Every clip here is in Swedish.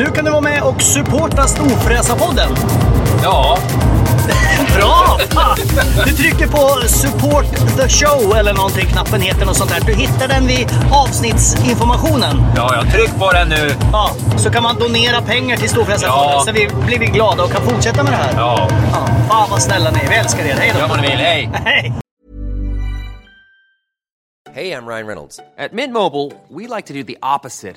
Nu kan du vara med och supporta Storfräsarpodden. Ja, Bra! Fan! Du trycker på support the show eller någonting, knappen heter något sånt där. Du hittar den vid avsnittsinformationen. ja, jag tryck på den nu. Ja, så kan man donera pengar till Storfräsarfonden Ja. så vi blir vi glada och kan fortsätta med det här. Ja, Ja, fan vad snälla ni är. Vi älskar er. Hej då! gör vad ni vill. Hej! Hej! Hey, I'm Ryan Reynolds. At Mint Mobile, we like to do the opposite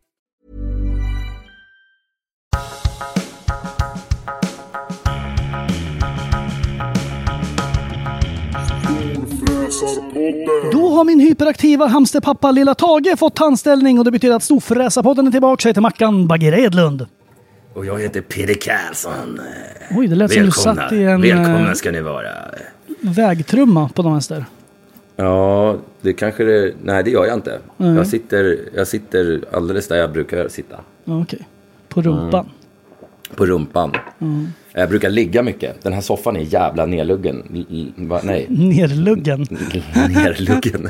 Då har min hyperaktiva hamsterpappa lilla Tage fått anställning och det betyder att Storfräsarpodden är tillbaka. Jag heter Mackan Bagger Edlund. Och jag heter Peter Karlsson. Oj, det lät som du Välkomna. satt i en Välkomna eh, ska ni vara. vägtrumma på de vänster. Ja, det kanske det... Nej, det gör jag inte. Jag, sitter, jag sitter alldeles där jag brukar sitta. Okej. På rumpan. På rumpan. Jag brukar ligga mycket. Den här soffan är jävla va? Nej, Nerluggen. nerluggen.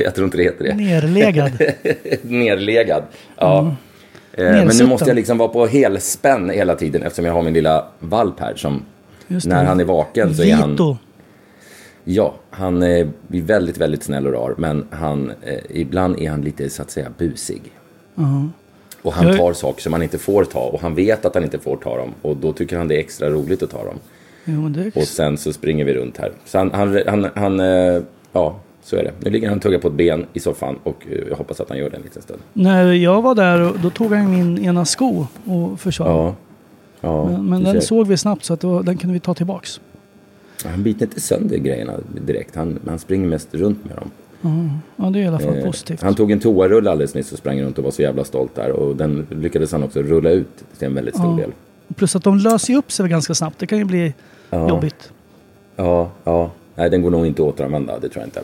jag tror inte det heter det. Nerlegad. Nerlegad. Ja. Eh, Men nu måste jag liksom vara på helspänn hela tiden eftersom jag har min lilla valp här som när han är vaken så är han... Vito. Ja, han eh, blir väldigt, väldigt snäll och rar. Men han, eh, ibland är han lite så att säga busig. Och han tar saker som han inte får ta. Och han vet att han inte får ta dem. Och då tycker han det är extra roligt att ta dem. Jo. Och sen så springer vi runt här. Så han, han, han, han eh, ja, så är det. Nu ligger han och tuggar på ett ben i soffan. Och eh, jag hoppas att han gör det en liten stund. När jag var där, och- då tog han min ena sko och försvann. Ja. Ja, Men, men den såg vi snabbt så att var, den kunde vi ta tillbaks. Han biter inte sönder grejerna direkt. Han, han springer mest runt med dem. Ja, det är i alla fall Eh, positivt. Han tog en toarulle alldeles nyss och sprang runt och var så jävla stolt där. Och den lyckades han också rulla ut till en väldigt stor Ja. del. Plus att de löser ju upp sig ganska snabbt. Det kan ju bli Ja. jobbigt. Ja, ja. Nej, den går nog inte att återanvända, det tror jag inte.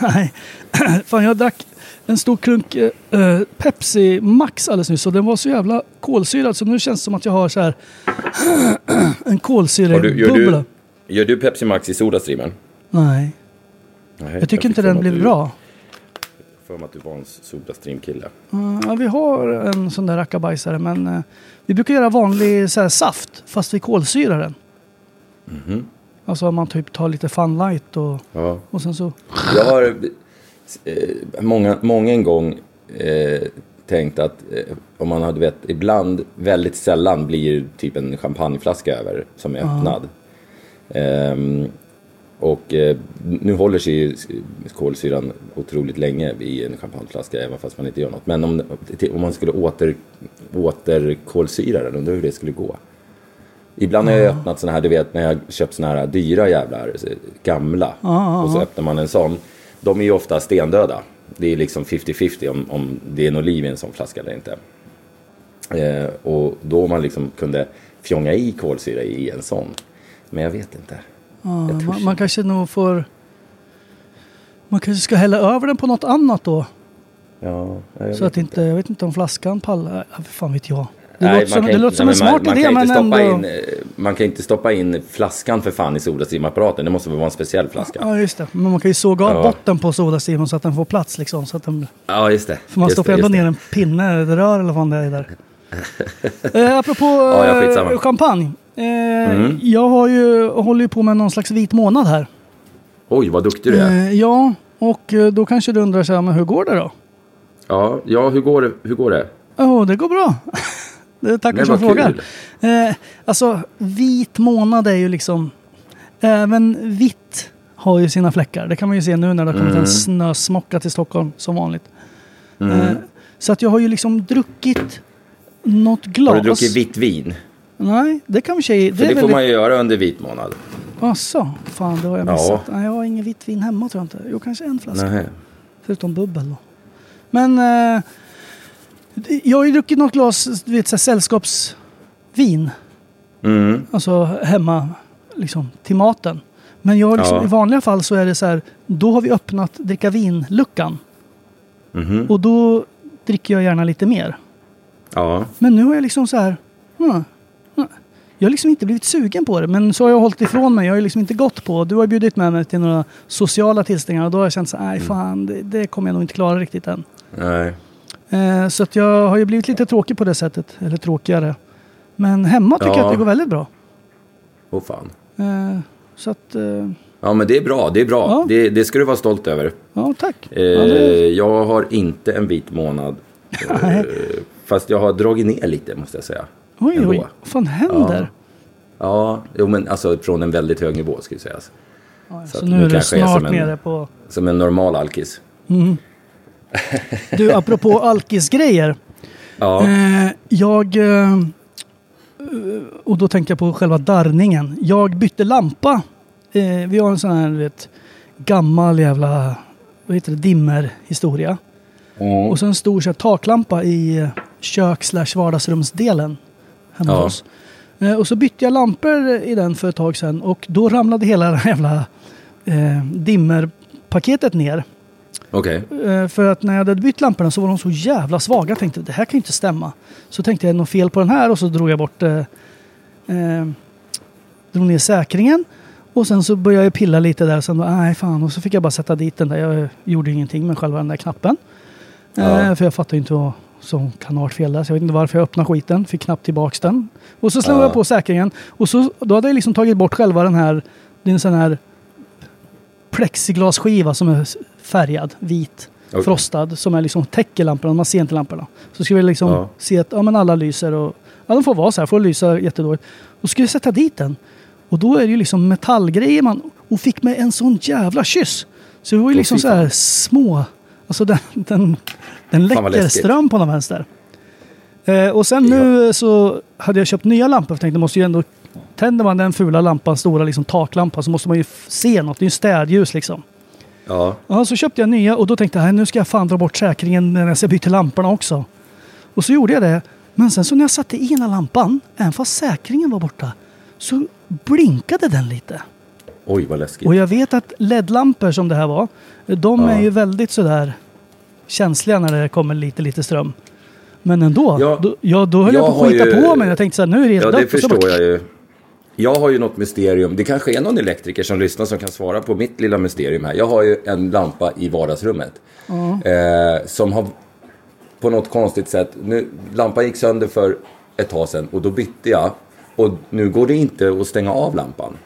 Nej. Fan, jag drack en stor klunk eh, Pepsi Max alldeles nyss och den var så jävla kolsyrad så nu känns det som att jag har så här en du, gör, kolsyrebubbla. du, gör du Pepsi Max i Sodastreamen? Nej, Nej, jag tycker fick inte den blev du- bra. för mig att du var en Sodastream-kille. Mm, Ja, vi har en sån där rackabajsare men eh, vi brukar göra vanlig så här, saft fast vi kolsyrar den. Alltså man typ tar lite Funlight och, Ja. och sen så... Jag har eh, många, många en gång eh, tänkt att eh, om man hade vet, ibland, väldigt sällan blir typ en champagneflaska över som är öppnad. Ehm, och eh, nu håller sig kolsyran otroligt länge i en champagneflaska även fast man inte gör något. Men om, om man skulle åter, återkolsyra den, undrar hur det skulle gå. Ibland har jag öppnat såna här, du vet när jag köpt såna här dyra jävlar, så- gamla. och så öppnar man en sån. De är ju ofta stendöda. Det är liksom 50-50 om, om det är något liv i en sån flaska eller inte. Eh, och då man liksom kunde fjonga i kolsyra i en sån. Men jag vet inte. Ja, man, man kanske nog får... Man kanske ska hälla över den på något annat då. Ja, Så att inte, jag vet inte om flaskan pallar. Fan vet jag. Det låter som- man det kan låter inte- som en nej, smart man, man idé, kan men inte stoppa ändå- in, eh, Man kan inte stoppa in flaskan för fan i Sodastreamapparaten. Det måste väl vara en speciell flaska. Ja, just det. Men man kan ju såga av Ja. botten på Sodastreamen så att den får plats liksom. Så att den, Ja, just det. för man stoppar ändå ner en pinne, ett rör eller vad det är där. eh, apropå Ja, eh, skitsamma. Mm. Eh, Jag har ju, håller ju på med någon slags vit månad här. Oj, vad duktig du är. Eh, ja, och eh, då kanske du undrar så här, men hur går det då? Ja, ja hur, går det, hur går det? Ja, det går bra. det tackar som frågar. Eh, alltså, vit månad är ju liksom... Även vitt har ju sina fläckar. Det kan man ju se nu när det har kommit Mm. en snösmocka till Stockholm som vanligt. Eh, så att jag har ju liksom druckit något glas. Har du druckit vitt vin? Nej, det kan man säga. För det, är får väldigt- man ju göra under vit månad. Asså, fan det har jag Ja. missat. Nej, jag har ingen vitt vin hemma tror jag inte. Jo, kanske en flaska. Nej. Förutom bubbel då. Men eh, jag har ju druckit något glas du vet, så här, sällskapsvin. Mm. Alltså hemma liksom, till maten. Men jag liksom, Ja. i vanliga fall så är det så här. Då har vi öppnat dricka vin-luckan. Mhm. Och då dricker jag gärna lite mer. Ja. Men nu har jag liksom så här. hmm. Jag har liksom inte blivit sugen på det. Men så har jag hållit ifrån mig. Jag har liksom inte gått på. Du har bjudit med mig till några sociala tillställningar. Och då har jag känt så. Nej Mm. fan, det, det kommer jag nog inte klara riktigt än. Nej. Eh, så att jag har ju blivit lite tråkig på det sättet. Eller tråkigare. Men hemma tycker Ja. jag att det går väldigt bra. Åh fan. Eh, så att, eh, Ja, men det är bra. Det är bra. Ja. Det, det ska du vara stolt över. ja tack. Eh, Ja, det, Jag har inte en vit månad. Eh, fast jag har dragit ner lite, måste jag säga. Oj, ändå. oj, vad fan händer? Ja, jo, men alltså från en väldigt hög nivå, ska jag säga. Ja, så så nu är du är snart en- nere på... Som en normal alkis. Du, apropå alkisgrejer. Ja. Eh, jag... Eh, och då tänker jag på själva darrningen. Jag bytte lampa. Eh, vi har en sån här, du vet, gammal jävla, vad heter det, dimmerhistoria. Och så en stor så här, taklampa i kök slash vardagsrumsdelen hemma Ja. hos oss. Eh, och så bytte jag lampor i den för ett tag sedan och då ramlade hela det här jävla eh, dimmerpaketet ner. Okej. Eh, För att när jag hade bytt lamporna så var de så jävla svaga. Jag tänkte det här kan ju inte stämma. Så tänkte jag något fel på den här och så drog jag bort... Eh, eh, drog ner säkringen. Och sen så började jag pilla lite där. Sen bara, nej fan. Och så fick jag bara sätta dit den där. Jag gjorde ingenting med själva den där knappen. Eh, för jag fattade inte vad som kan ha fel där. Så jag vet inte varför jag öppnade skiten. Fick knappt tillbaks den. Och så Ja. jag på säkringen. Och så, då hade jag liksom tagit bort själva den här... Det är en sån här plexiglasskiva som är färgad, vit, Okej. frostad, som är liksom täcker lamporna. Man ser inte lamporna. Så ska vi liksom Ja. se att ja, men alla lyser och ja, de får vara så här, får lysa jättedåligt. Och så ska jag sätta dit den. Och då är det ju liksom metallgrejer man och fick med en sån jävla kyss. Så det var ju liksom så här små, alltså den, den, den läcker ström på någon vänster. Eh, och sen nu så hade jag köpt nya lampor för tänkte måste ju ändå Tänder man den fula lampan, stora liksom taklampan, så måste man ju se något. Det är ju städljus liksom. Ja. Ja, så köpte jag nya och då tänkte jag "Nej, nu ska jag fan dra bort säkringen när jag byta lamporna också. Och så gjorde jag det. Men sen så när jag satte i ena lampan, även fast säkringen var borta, så blinkade den lite. Oj, vad läskigt. Och jag vet att LED-lampor som det här var, de Ja. är ju väldigt sådär känsliga när det kommer lite, lite ström. Men ändå, Ja. då, ja, då höll jag, Jag på att skita ju- på mig. Jag tänkte så här, nu är det helt Ja, dött. det förstår bara- jag ju. Jag har ju något mysterium. Det kanske är någon elektriker som lyssnar som kan svara på mitt lilla mysterium här. Jag har ju en lampa i vardagsrummet. Eh, som har på något konstigt sätt... Nu, lampan gick sönder för ett tag sedan och då bytte jag. Och nu går det inte att stänga av lampan.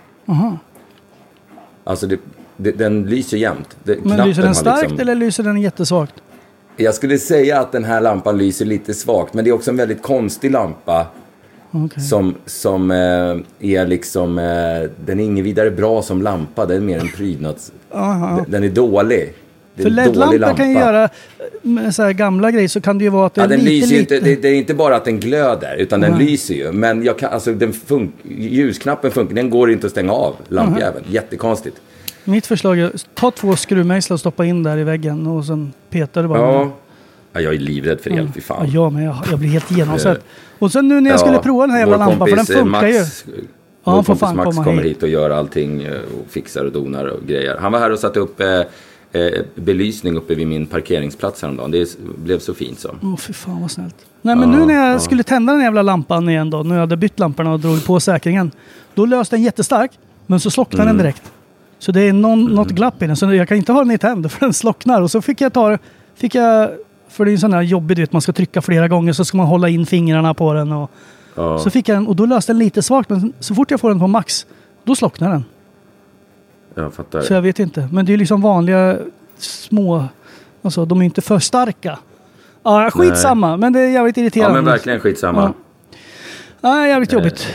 Alltså det, det, den lyser jämt. Det, Men lyser den har starkt liksom- eller lyser den jättesvagt? Jag skulle säga att den här lampan lyser lite svagt. Men det är också en väldigt konstig lampa. Okej. Som, som eh, är liksom, eh, den är ingen vidare bra som lampa, den är mer en prydnads... Den, den är dålig. Det är För en dålig LED-lampor lampa. kan ju göra, med så här gamla grejer så kan det ju vara att det Ja, är den lite, lyser ju lite... inte, det, det är inte bara att den glöder, utan den Nej. lyser ju. Men jag kan, alltså, den fun- ljusknappen funkar, den går inte att stänga av, lampjäveln. Jättekonstigt. Mitt förslag är ta två skruvmejslar och stoppa in där i väggen och sen petar du bara. Ja. ja, jag är livrädd för el, fy Ja, fan. jag med. Jag, jag blir helt genomsedd. Eh, Och sen nu när jag skulle prova den här jävla lampan, för den eh, funkar ju. Max, Ja, vår han får kompis Max kommer hit. hit och gör allting eh, och fixar och donar och grejer. Han var här och satte upp eh, eh, belysning uppe vid min parkeringsplats häromdagen. Det blev så fint så. Åh fy fan vad snällt. Nej men nu när jag skulle tända den jävla lampan igen då, när jag hade bytt lamporna och drog på säkringen. Då löste den jättestark, men så slocknade Mm. den direkt. Så det är någon, något glapp i den, så jag kan inte ha den i tänd för den slocknar. Och så fick jag ta fick jag, för det är ju sån här jobbig, du vet, man ska trycka flera gånger så ska man hålla in fingrarna på den. Och, Ja. Så fick jag den, och då löste den lite svagt, men så fort jag får den på max, då slocknar den. Jag fattar. Så jag vet inte. Men det är liksom vanliga små... Alltså de är inte för starka. Ja, skitsamma. Men det är jävligt Ja irriterande. men verkligen skitsamma. Ja. Ja, jävligt jobbigt.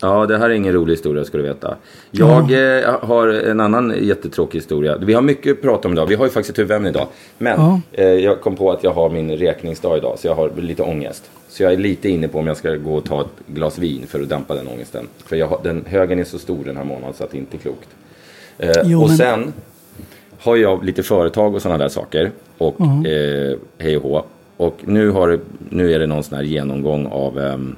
Ja, det här är ingen rolig historia ska du veta. Jag eh, har en annan jättetråkig historia. Vi har mycket att prata om idag. Vi har ju faktiskt ett huvudämne idag. Men Ja. eh, jag kom på att jag har min räkningsdag idag, så jag har lite ångest. Så jag är lite inne på om jag ska gå och ta ett glas vin för att dämpa den ångesten. För jag har, den högen är så stor den här månaden så att det inte är klokt. Eh, Jo, och men- sen har jag lite företag och sådana där saker. Och eh, hej och hå. Och nu, har, nu är det någon sån här genomgång av ehm,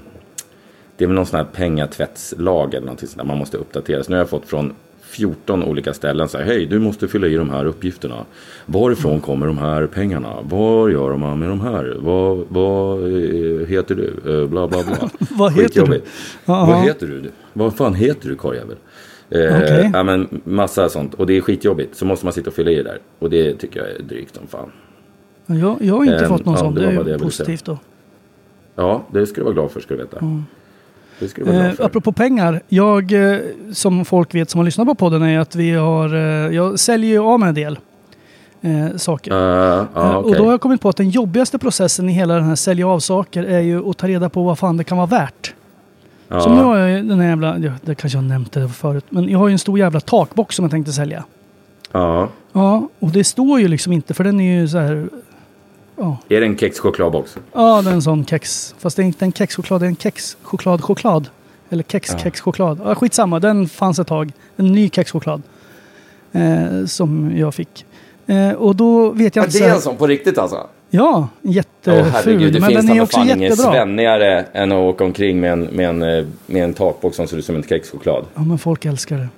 det är väl någon sån här pengatvättslag eller någonting sånt där man måste uppdatera. Så nu har jag fått från 14 olika ställen så här, hej du måste fylla i de här uppgifterna. Varifrån kommer de här pengarna? Vad gör man med de här? Vad, vad eh, heter du? Eh, Bla bla bla. Vad heter du? Vad heter du? Vad fan heter du karljävel? Eh, Okej. ja, men massa sånt. Och det är skitjobbigt. Så måste man sitta och fylla i det där. Och det tycker jag är drygt som fan. Jag, jag har inte Ehm, fått någon ja, sån. det Det är ju positivt då. Ja, det ska du vara glad för ska du veta. Det ska du vara Eh, glad för. apropå pengar. Jag, eh, som folk vet som har lyssnat på podden, är att vi har... Eh, jag säljer ju av med en del eh, saker. Uh, Eh, okej. Och då har jag kommit på att den jobbigaste processen i hela den här sälja av saker är ju att ta reda på vad fan det kan vara värt. Ja. Som nu har jag ju den här jävla, ja, det kanske jag nämnt det förut, men jag har ju en stor jävla takbox som jag tänkte sälja. ja. Ja, och det står ju liksom inte för den är ju så här, ja, Är det en kexchokladbox? ja det är en sån kex. Fast det är inte en kexchoklad, det är en kexchoklad-choklad. Eller kex-kexchoklad. Ja, skitsamma, den fanns ett tag. En ny kexchoklad. Eh, som jag fick. Eh, och då vet jag Ja, inte... det så är en sån på riktigt alltså? Ja, jätteful. herregud, det men den är också fan inget svennigare än att åka omkring med en, med en, eh, med en takbox som ser ut som en kexchoklad. Ja, men folk älskar det.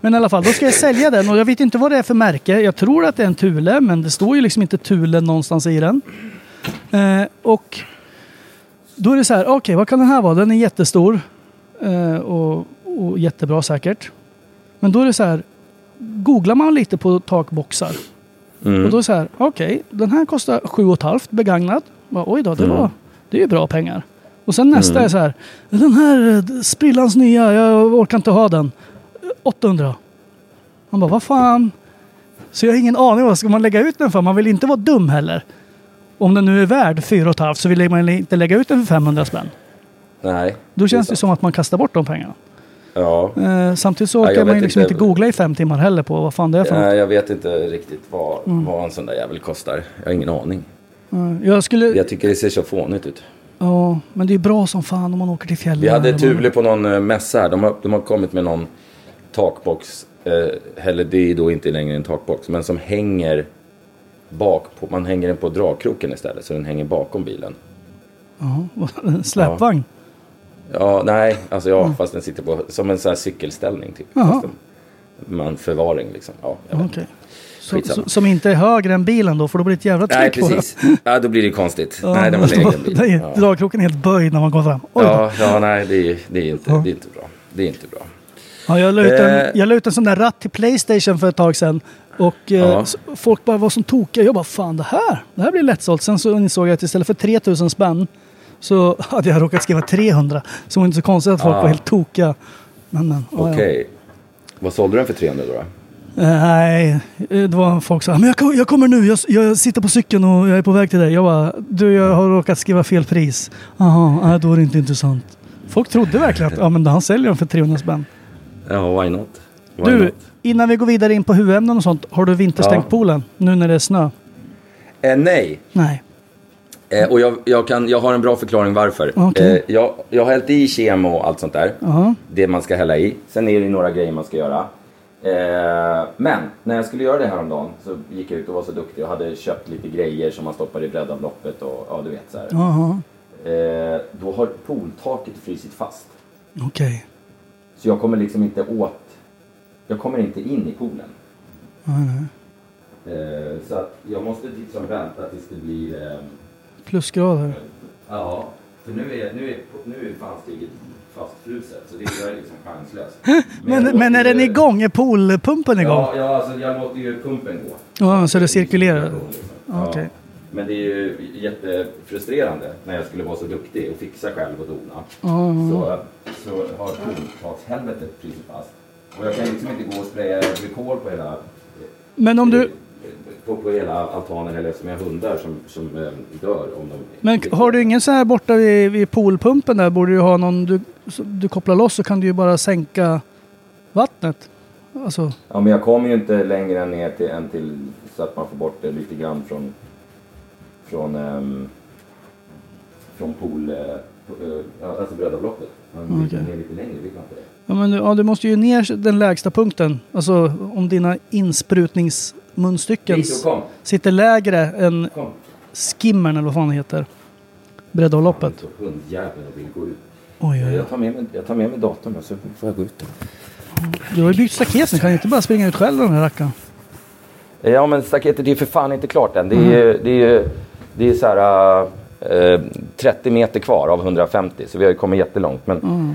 Men i alla fall, då ska jag sälja den och jag vet inte vad det är för märke. Jag tror att det är en Thule, men det står ju liksom inte Thule någonstans i den. Eh, och då är det så här, okej, vad kan den här vara? Den är jättestor eh, och, och jättebra säkert. Men då är det så här, googlar man lite på takboxar Mm. och då är det så här, okej, den här kostar 7 500 begagnad. Bara, Oj då, det, Mm. var, det är ju bra pengar. Och sen nästa är så här, den här eh, sprillans nya, jag orkar inte ha den. 800. Man bara, vad fan? Så jag har ingen aning vad ska man lägga ut den för. Man vill inte vara dum heller. Om den nu är värd 4 500 så vill man inte lägga ut den för 500 spänn. Nej. Då känns det sant. som att man kastar bort de pengarna. Ja. Eh, samtidigt så Ja, orkar jag man ju liksom inte. googla i fem timmar heller på vad fan det är för något. Nej, jag vet inte riktigt vad, Mm. vad en sån där jävel kostar. Jag har ingen aning. Eh, Jag skulle... Jag tycker det ser så fånigt ut. Ja, men det är bra som fan om man åker till fjällen. Vi hade Thule på någon eh, mässa här. De har, de har kommit med någon takbox. Eh, eller det är då inte längre en takbox. Men som hänger bak på. Man hänger den på dragkroken istället. Så den hänger bakom bilen. Ja, en släpvagn. Ja, nej. Alltså ja, fast den sitter på. Som en sån här cykelställning typ. Fast en, man förvaring liksom. Ja, inte. Så, så, som inte är högre än bilen då, för då blir det ett jävla Nej, tryck på precis. Ja, då blir det konstigt. Ja, nej, den var lägre än bilen. Ja. Dragkroken är helt böjd när man kommer fram. Oj. Ja, ja, nej, det är, det, är inte, Ja. det är inte bra. Det är inte bra. Ja, jag, la ut en, Eh. jag la ut en sån där ratt till Playstation för ett tag sedan. Och eh, Ja. s- folk bara var som tokiga. Jag bara, fan det här, det här blir lättsålt. Sen så insåg jag att istället för 3000 spänn så hade jag råkat skriva 300. Så det var inte så konstigt att folk Ah. var helt tokiga. Men, men, ja, ja. Okej. Vad sålde du den för 300 då? då? Eh, nej, eh, det var folk som sa, men jag, kom- jag kommer nu, jag, jag sitter på cykeln och jag är på väg till dig. Jag bara, du jag har råkat skriva fel pris. Jaha, nej, då är det inte intressant. Folk trodde verkligen att ja, men han säljer den för 300 spänn. Ja, why not? Why Du, not? innan vi går vidare in på huvudämnen och sånt, har du vinterstängt Ja. poolen nu när det är snö? Eh, nej. Nej. Eh, och jag, jag, kan, jag har en bra förklaring varför. Okej. Eh, jag, jag har hällt i kemo och allt sånt där. Jaha. Det man ska hälla i. Sen är det några grejer man ska göra. Eh, men när jag skulle göra det här om dagen så gick jag ut och var så duktig och hade köpt lite grejer som man stoppar i breddavloppet och ja, du vet så här. Jaha, Eh, då har pooltaket frysit fast. okej. Så jag kommer liksom inte åt... Jag kommer inte in i poolen. Eh, så att jag måste liksom vänta tills det blir... Plusgrader. ja, för nu är, nu är, nu är fan stiget fastfruset. Så det är liksom chanslöst. Men, jag men är den igång? Är poolpumpen igång? Ja, ja alltså, jag låter ju pumpen gå. Ja, så det cirkulerar? Ja. Okej. Men det är ju jättefrustrerande när jag skulle vara så duktig och fixa själv och dona. Så, så har pumtakshelvetet frusit fast. Och jag kan liksom inte gå och spraya glykol på hela, Men om du... på, på hela altanen eller som jag har hundar som, som eh, dör om de... Men har du ingen så här borta vid, vid poolpumpen där borde du ha någon du, du kopplar loss så kan du ju bara sänka vattnet. Alltså, Ja, men jag kommer ju inte längre än ner till, än till så att man får bort det lite grann från från ehm, från pool, ja, alltså brödavloppet. Man ner lite längre, vill man inte det? ja, men du, ja, du måste ju ner den lägsta punkten. Alltså om dina insprutningsmunstycken Kom. sitter lägre än Kom. skimmern eller vad fan det heter. Breddavloppet. Så hundjäveln och vill gå ut. Oj, oj, oj. Jag tar med mig, jag tar med mig datorn så får jag gå ut. Du har ju byggt staket nu. Kan du inte bara springa ut själv den här rackaren? Ja men staketet är ju för fan inte klart än. Det är ju det är, ju- det är så här, eh, 30 meter kvar av 150 så vi har ju kommit jättelångt. Men eh,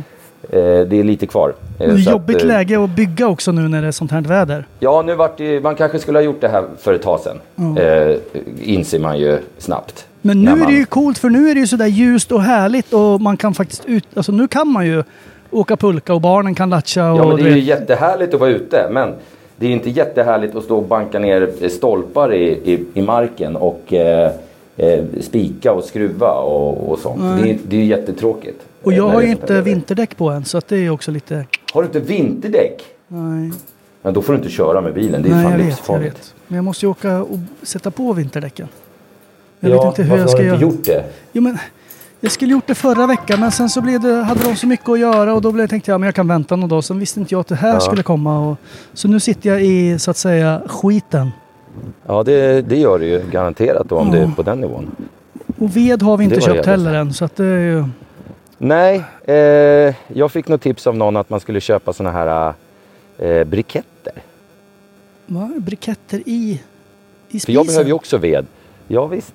det är lite kvar. Eh, Det är så att, jobbigt eh, läge att bygga också nu när det är sånt här väder. Ja, nu vart det, man kanske skulle ha gjort det här för ett tag sedan. Eh, inser man ju snabbt. Men nu När är det man- ju coolt för nu är det ju sådär ljust och härligt och man kan faktiskt ut... Alltså nu kan man ju åka pulka och barnen kan latcha och... Ja, men det är ju jättehärligt att vara ute. Men det är inte jättehärligt att stå och banka ner stolpar i, i, i marken och eh, eh, spika och skruva och, och sånt. Det är, det är jättetråkigt. Och eh, jag när har ju inte vinterdäck på än så att det är också lite... Har du inte vinterdäck? Nej, Men då får du inte köra med bilen. Det är Nej fan jag vet, jag livsfarligt. vet. Men jag måste ju åka och sätta på vinterdäcken. Jag ja, vet inte hur varför jag ska har du göra. inte gjort det? Jo, men jag skulle gjort det förra veckan men sen så blev det, hade de så mycket att göra och då blev, tänkte jag men jag kan vänta någon dag. Sen visste inte jag att det här Ja. skulle komma. Och, så nu sitter jag i så att säga skiten. Ja, det, det gör du ju garanterat då om det är på den nivån. Och ved har vi inte Det köpt jävligt. heller än så att det är ju... Nej, eh, jag fick något tips av någon att man skulle köpa såna här eh, briketter. Va? Briketter i, i För spisen? jag behöver ju också ved. Ja, visst.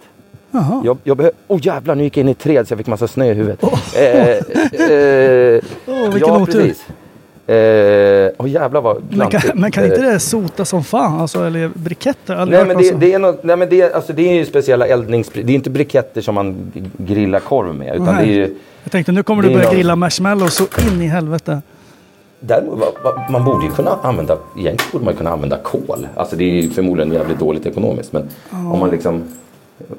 Jaha. Jag, jag behöver... Åh oh, jävlar, nu gick jag in i ett träd så jag fick massa snö i huvudet. Eh, eh, Åh, vilken ja, otur. precis. Eh, Åh jävlar vad Men kan, men kan inte Eh, det sota som fan? Alltså, eller briketter? Nej men, det, det är något, nej men det, alltså, det är ju speciella eldnings... Det är inte briketter som man grillar korv med. Utan Nej. det är ju... Jag tänkte nu kommer du börja något- grilla marshmallows så in i helvete. Däremot, man borde ju kunna använda, egentligen borde man kunna använda kol. Alltså det är ju förmodligen jävligt dåligt ekonomiskt. Men om man liksom,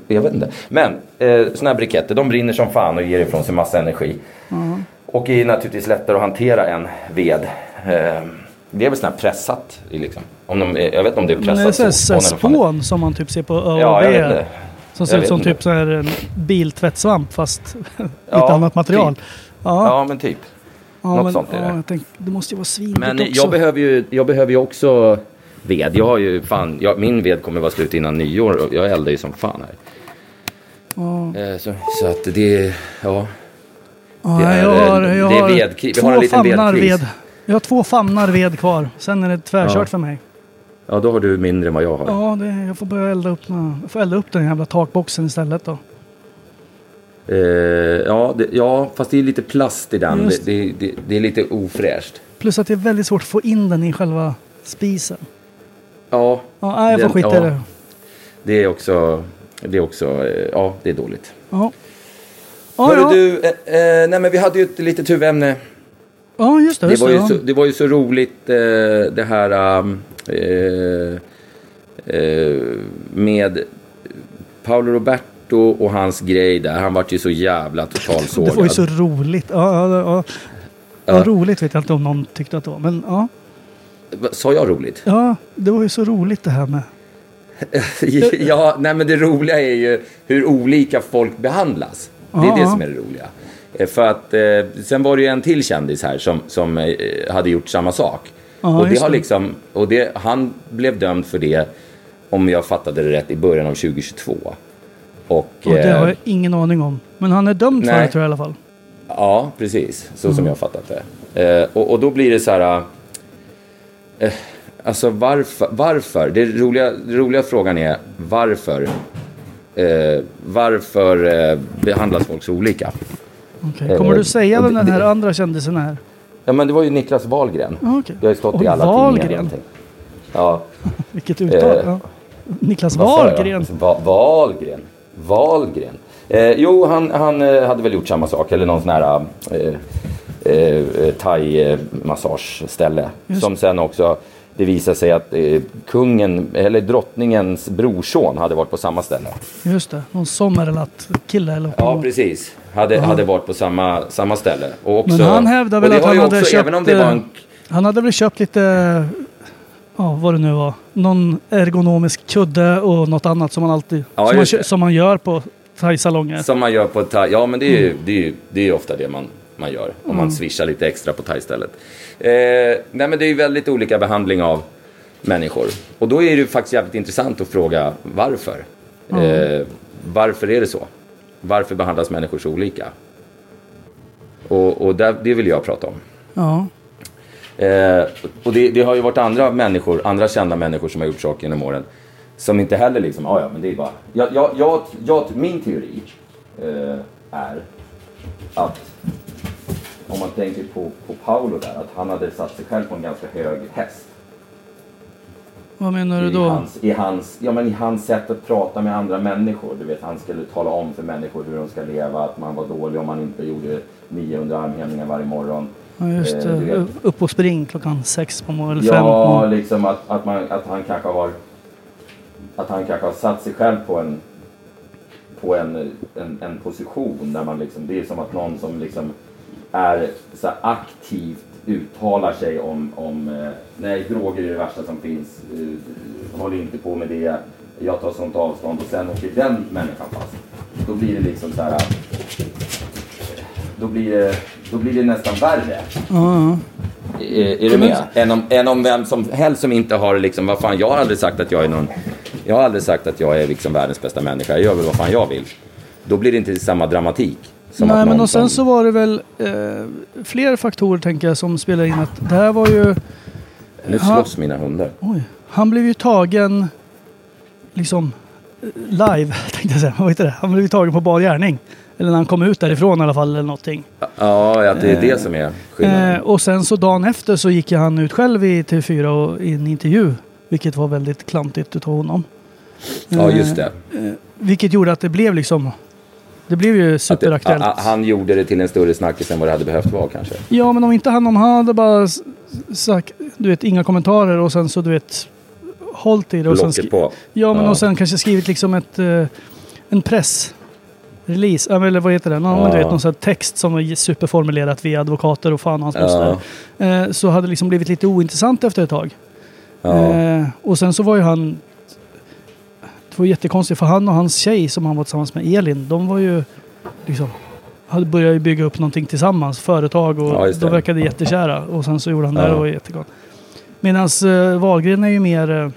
jag vet inte. Men eh, såna här briketter, de brinner som fan och ger ifrån sig massa energi. Och är naturligtvis lättare att hantera än ved. Eh, det är väl sån här pressat, liksom. Om de, är- jag vet inte om det är Men det är pressat så här, så här spån som man typ ser på ÖoB. Ja, jag vet inte. Som ser ut som typ så här en biltvättsvamp fast lite Ja, annat material. typ. Ja, Ja men typ. ja, något men, sånt är det. tänkte, det måste ju vara Men också. jag behöver, ju, jag behöver ju också ved. Jag har ju fan, jag, min ved kommer vara slut innan nyår jag eldar ju som fan här. Eh, Så, så att det, ja. Ja, det är- jag har, jag det är vedkris. Vi två har en liten vedkris. ved. Jag har två famnar ved kvar. Sen är det tvärkört Ja. för mig. Ja, då har du mindre än vad jag har. Ja, det, jag får börja elda upp, jag får elda upp den jävla takboxen istället då. Eh, ja, det, ja, fast det är lite plast i den. Det, det, det, det är lite ofräscht. Plus att det är väldigt svårt att få in den i själva spisen. Ja, Ja, nej, jag får skita i ja. det. det är också, det är också, eh, ja, det är dåligt. Ja. Ja, Hörru ja. du, eh, eh, nej men vi hade ju ett litet huvudämne. ja, just det. Det Just var, det, ju ja. så, det var ju så roligt eh, det här um, eh, eh, med Paolo Roberto och hans grej där. Han vart ju så jävla totalsågad. Det var ju så roligt. Ja, ja, ja. Ja. Roligt vet jag inte om någon tyckte att det var. Men ja. Sa jag roligt? ja, det var ju så roligt det här med. ja, nej men det roliga är ju hur olika folk behandlas. Det är det som är det roliga. Eh, För att eh, sen var det ju en till kändis här som, som eh, hade gjort samma sak. Ja, och det har det. liksom, och det, han blev dömd för det, om jag fattade det rätt, i början av 2022. Och, Och det eh, har jag ingen aning om. Men han är dömd för Nej. det tror jag i alla fall. Ja, precis. Så Mm. som jag har fattat det. Eh, och, och då blir det så här... Eh, Alltså varför? varför? Det roliga, den roliga frågan är varför? Eh, varför eh, behandlas folk så olika? Okej. Kommer Eh, du säga vem den här andra kändisen är? Ja, men det var ju Niklas Wahlgren. Ja, okej. Det har ju stått Oj, i alla Wahlgren. tidningar. Ja, Vilket uttal. Eh, ja. Niklas? Wahlgren. Va Wahlgren. Wahlgren. Eh, jo, han, han eh, hade väl gjort samma sak. Eller någon sån här eh, eh, thai-massageställe. Just. Som sen också, det visade sig att eh, kungen, eller drottningens brorson hade varit på samma ställe. Just det. Någon sommarlatt-kille eller Ja, precis. Hade, hade varit på samma, samma ställe. Och också, Men han hävdar väl att han hade också, köpt... En, eh, Han hade väl köpt lite... Ja, vad det nu var. Någon ergonomisk kudde och något annat som man alltid... Ja, som, man, som man gör på thai-salonger. som man gör på thai. Ja, men det är Mm. ju, det är det är ju ofta det man, man gör. Om man swishar lite extra på thai-stället. Eh, nej, men det är ju väldigt olika behandling av människor. Och då är det ju faktiskt jävligt intressant att fråga varför. Eh, varför är det så? Varför behandlas människor så olika? Och, och där, det vill jag prata om. Ja. Eh, och det, det har ju varit andra människor, andra kända människor som har gjort saker genom åren. Som inte heller liksom, "Ah, ja men det är bara... Jag, jag, jag, jag, min teori eh, är att om man tänker på, på Paolo där, att han hade satt sig själv på en ganska hög häst. Vad menar du I då? hans, i, hans, ja, men I hans sätt att prata med andra människor. Du vet, han skulle tala om för människor hur de ska leva, att man var dålig om man inte gjorde 900 armhävningar varje morgon. Ja, just Eh, det. Upp och spring klockan sex på morgonen. Eller fem. Ja, Mm. liksom att, att, man, att han kanske har att han kanske har satt sig själv på en på en, en, en position där man liksom, det är som att någon som liksom är så här aktivt uttalar sig om, om eh, nej, droger är det värsta som finns, eh, håll inte på med det, jag tar sånt avstånd och sen åker den människan fast. Då blir det liksom så här, då blir det, då blir det nästan värre. Ja, Är, är du med? Än om, än om vem som helst som inte har liksom, vad fan, jag har aldrig sagt att jag är någon, jag har aldrig sagt att jag är liksom världens bästa människa, jag gör väl vad fan jag vill. Då blir det inte samma dramatik. Nej, men och sen så var det väl eh, fler faktorer tänker jag som spelar in att det här var ju... Nu slåss mina hundar. Oj. Han blev ju tagen liksom eh, live, tänkte jag säga. Vad heter det? Han blev ju tagen på bar gärning. Eller när han kom ut därifrån i alla fall eller någonting. Ja, att det är det som är skillnaden. Eh, och sen så dagen efter så gick han ut själv i TV4 och i en intervju. Vilket var väldigt klantigt utav honom. ja, just det. Vilket gjorde att det blev liksom... Det blev ju Att det superaktuellt. a- a- han gjorde det till en större snackis än vad det hade behövt vara kanske. Ja, men om inte han, om han hade bara sagt, du vet, inga kommentarer och sen så, du vet, hållit i det. Och sen Locket skri- på. Ja, men Ja. och sen kanske skrivit liksom ett, eh, en press release, eller vad heter det? Någon, Ja. du vet, någon sån här text som var superformulerat via advokater och fan hans Ja. Eh, så hade det liksom blivit lite ointressant efter ett tag. Ja. Eh, och sen så var ju han... Det var jättekonstigt för han och hans tjej som han var tillsammans med, Elin, de var ju liksom... Hade börjat bygga upp någonting tillsammans, företag och Ja, de det. verkade jättekära. Och sen så gjorde han det Ja. här och var jättegott. Medan uh, Wahlgren är ju mer... eh,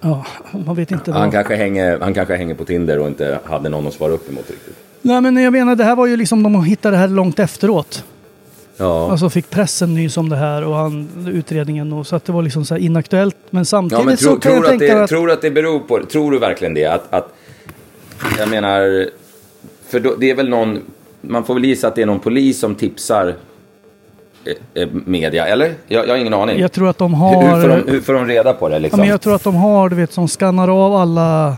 ja, man vet inte Han, vad... kanske hänger, han kanske hänger på Tinder och inte hade någon att svara upp emot riktigt. Nej men jag menar, det här var ju liksom, de hittade det här långt efteråt. Ja. Alltså fick pressen nys om det här och han, utredningen och så att det var liksom så här inaktuellt. Men samtidigt Ja, men så tro, kan jag tänka det, att... tror du att det beror på? Tror du verkligen det? Att, att, jag menar, för då, det är väl någon, man får väl gissa att det är någon polis som tipsar eh, eh, media, eller? Jag, jag har ingen aning. Jag tror att de hur, har... hur, får de, hur får de reda på det ja, liksom? men jag tror att de har, du vet, som skannar av alla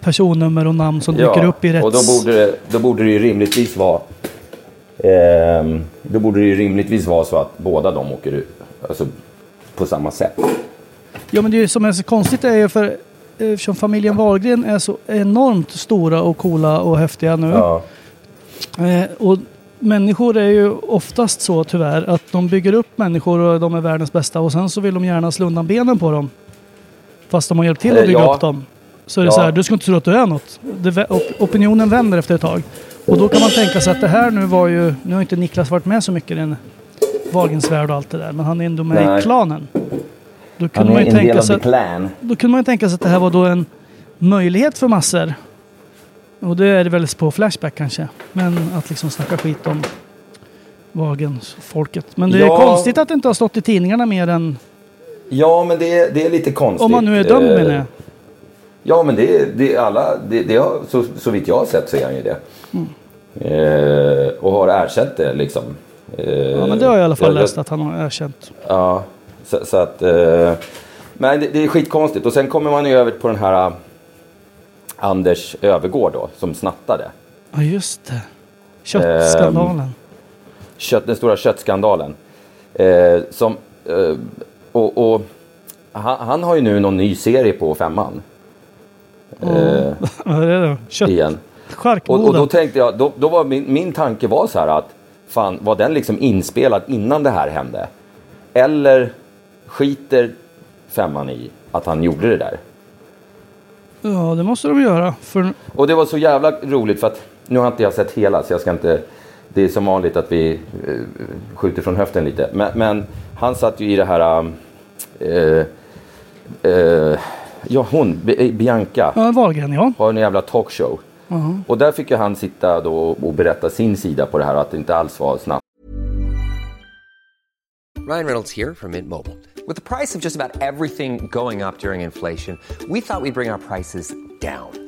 personnummer och namn som dyker upp i rätts... och då borde, det, då borde det ju rimligtvis vara ehm, då borde det ju rimligtvis vara så att båda de åker ut alltså, på samma sätt. Ja men det som är så konstigt är ju för eftersom familjen Wahlgren är så enormt stora och coola och häftiga nu. Ja. Eh, och människor är ju oftast så tyvärr att de bygger upp människor och de är världens bästa och sen så vill de gärna slå undan benen på dem. Fast de har hjälpt till att Eh, bygga ja. upp dem. Så är det Ja. så här, du ska inte tro att du är något. Det, opinionen vänder efter ett tag. Och då kan man tänka sig att det här nu var ju, nu har inte Niklas varit med så mycket i den Wahlgrens värld och allt det där, men han är ändå med Nej. i klanen. Då kunde, man ju tänka sig att, då kunde man ju tänka sig att det här var då en möjlighet för massor. Och det är det väl på Flashback kanske. Men att liksom snacka skit om Wahlgrens folket. Men det är Ja. konstigt att det inte har stått i tidningarna mer än Ja, men det, är- det är lite konstigt. Om man nu är dömd Eh, menar jag. Ja, men det, är- det är alla, det, det har, så, så vitt jag har sett så är han ju det. Mm. Eh, och har erkänt det liksom. Eh, Ja, men det har jag i alla fall jag- läst att han har erkänt. Ja, så, så att... Eh, men det, det är skitkonstigt. Och sen kommer man ju över på den här eh, Anders Övergård då, som snattade. Ja, just det. Köttskandalen. Kött, den stora köttskandalen. Eh, som, eh, och, och han, han har ju nu någon ny serie på femman. Eh, Vad är det då? Kött... igen. Charkboda. Och, och då tänkte jag, då, då var min, min tanke var så här att fan, var den liksom inspelad innan det här hände? Eller skiter femman i att han gjorde det där? Ja, det måste de göra. För... Och det var så jävla roligt för att nu har inte jag sett hela så jag ska inte... Det är som vanligt att vi eh, skjuter från höften lite. Men, men han satt ju i det här... eh, eh, ja, hon, Bi- Bianca, Ja, Wahlgren ja. har en jävla talkshow. Och där fick ju han sitta då och berätta sin sida på det här att det inte alls var snabbt. Ryan Reynolds här från Mint Mobile. priset på nästan allt som går upp under inflationen, trodde vi att vi skulle bring våra priser down.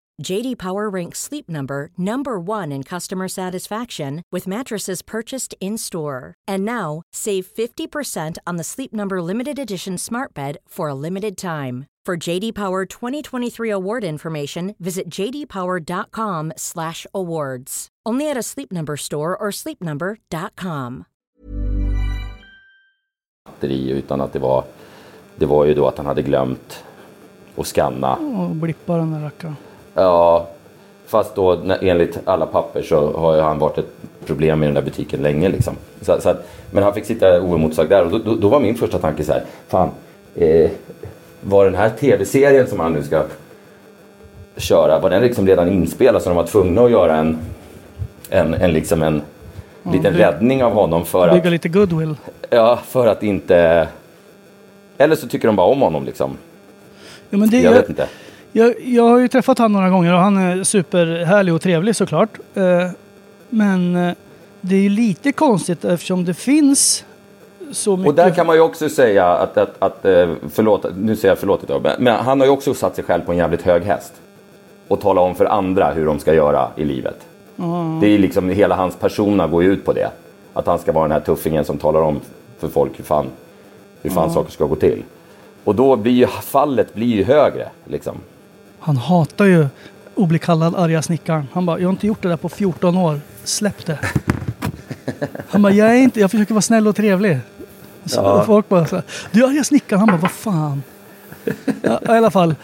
JD Power ranks Sleep Number number 1 in customer satisfaction with mattresses purchased in-store. And now, save 50% on the Sleep Number limited edition Smart Bed for a limited time. For JD Power 2023 award information, visit jdpower.com/awards. Only at a Sleep Number store or sleepnumber.com. utan att det var, det var ju då att han hade glömt att scanna. Och blippa den där rackaren. Ja, fast då enligt alla papper så har ju han varit ett problem i den där butiken länge liksom. Så, så att, men han fick sitta oemotsagd där och då, då, då var min första tanke så här, fan, eh, var den här tv-serien som han nu ska köra, var den liksom redan inspelad så de var tvungna att göra en, en, en liksom en liten by- räddning av honom för att, Bygga lite goodwill. ja, för att inte, eller så tycker de bara om honom liksom. Ja, men det, Jag vet inte. Jag, jag har ju träffat han några gånger och han är superhärlig och trevlig såklart. Eh, men eh, det är ju lite konstigt eftersom det finns så mycket... Och där kan man ju också säga att, att, att eh, förlåt, nu säger jag förlåt idag, men- han har ju också satt sig själv på en jävligt hög häst. Och tala om för andra hur de ska göra i livet. Det är liksom, hela hans persona går ju ut på det. Att han ska vara den här tuffingen som talar om för folk hur fan, hur fan saker ska gå till. Och då blir ju fallet blir ju högre liksom. Han hatar ju att bli kallad arga snickaren. Han bara, jag har inte gjort det där på 14 år. Släpp det. Han bara, jag är inte, jag försöker vara snäll och trevlig. Så Ja. Folk bara så här, du är arga snickaren. Han bara, vad fan. Ja, I alla fall.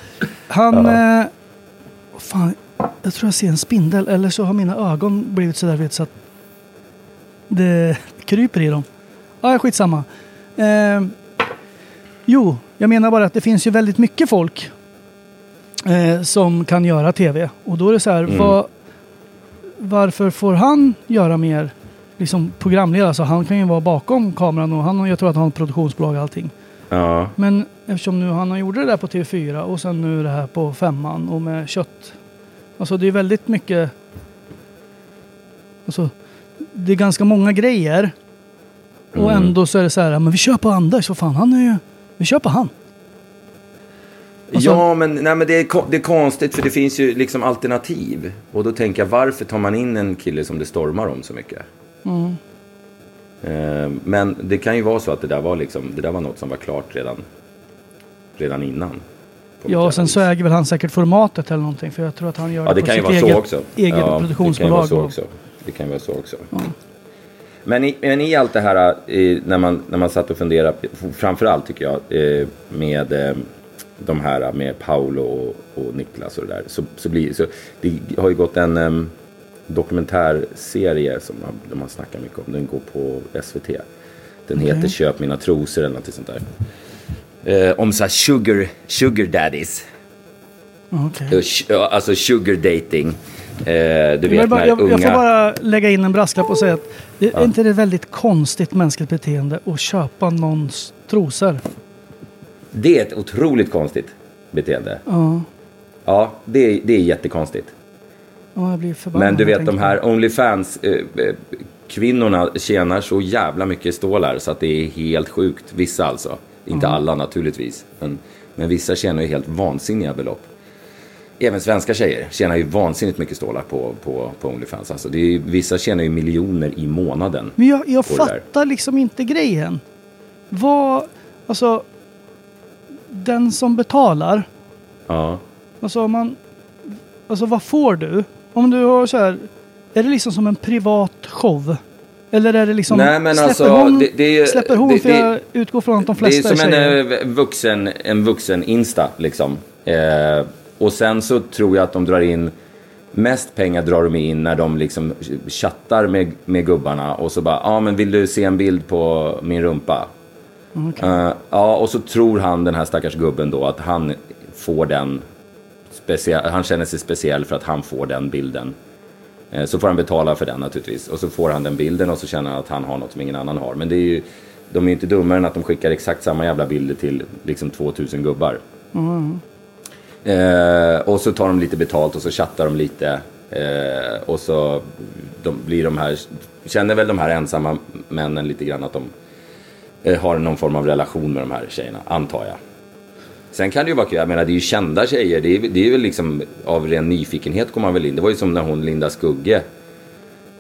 Han... Eh, vad fan, jag tror jag ser en spindel. Eller så har mina ögon blivit sådär vet så att det kryper i dem. Ja, skitsamma. Eh, jo, jag menar bara att det finns ju väldigt mycket folk eh, som kan göra tv. Och då är det så här, vad, varför får han göra mer liksom programledare? Alltså han kan ju vara bakom kameran och han, jag tror att han har ett produktionsbolag och allting. Ja. Men eftersom nu han har gjort det där på TV4 och sen nu det här på femman och med kött. Alltså det är väldigt mycket. Alltså det är ganska många grejer. Och ändå så är det så här, men vi kör på Anders, vad fan han är ju, vi kör på han. Alltså- ja, men, nej, men det, är, det är konstigt för det finns ju liksom alternativ. Och då tänker jag, varför tar man in en kille som det stormar om så mycket? Mm. Eh, men det kan ju vara så att det där var, liksom, det där var något som var klart redan, redan innan. på Ja, och sen så äger väl han säkert formatet eller någonting. För jag tror att han gör Ja, det på kan ju sitt vara eget, eget ja, Det kan ju produktionsbolag. vara så också. Det kan ju vara så också. Men, i, men i allt det här, eh, när, man, när man satt och funderade, framförallt tycker jag, eh, med eh, de här med Paolo och, och Niklas och det där. Så, så blir, så, det har ju gått en eh, dokumentärserie som de har snackat mycket om. Den går på SVT. Den Okej. heter Köp mina trosor eller något sånt där. Eh, om så här sugar, sugar daddies. Okej. Eh, Alltså sugar dating. Eh, du Jag, vet vill bara, när jag, unga... jag får bara lägga in en brasklapp och säga att det, Ja. är inte det väldigt konstigt mänskligt beteende att köpa någons trosor? Det är ett otroligt konstigt beteende. Ja, Ja, det är, det är jättekonstigt. ja jag blir förbannad. Men du vet de här på det. Onlyfans eh, eh, kvinnorna tjänar så jävla mycket stålar så att det är helt sjukt. Vissa alltså. Inte alla naturligtvis. Men, men vissa tjänar ju helt vansinniga belopp. Även svenska tjejer tjänar ju vansinnigt mycket stålar på, på, på Onlyfans. Alltså det är, ju- vissa tjänar ju miljoner i månaden. Men jag, jag fattar liksom inte grejen. Vad, alltså, den som betalar, Ja. alltså om man, alltså vad får du? Om du har så här, är det liksom som en privat show? Eller är det liksom, Nej, men släpper alltså, hon, det- det är släpper hon det- för det- jag utgår från att de Det är flesta som tjejer. en eh, vuxen, en vuxen Insta liksom. Eh, och sen så tror jag att de drar in Mest pengar drar de in när de liksom chattar med, med gubbarna och så bara, ja ah, men vill du se en bild på min rumpa? Eh, ja, och så tror han den här stackars gubben då att han får den speciell, han känner sig speciell för att han får den bilden. Eh, Så får han betala för den naturligtvis. Och så får han den bilden och så känner han att han har något som ingen annan har. Men det är ju, de är ju inte dummare än att de skickar exakt samma jävla bilder till liksom 2000 gubbar. Eh, och så tar de lite betalt och så chattar de lite. Och så de, blir de här, känner väl de här ensamma männen lite grann att de har någon form av relation med de här tjejerna, antar jag. Sen kan det ju vara kul, jag menar det är ju kända tjejer, det är, det är väl liksom av ren nyfikenhet kommer man väl in. Det var ju som när hon Linda Skugge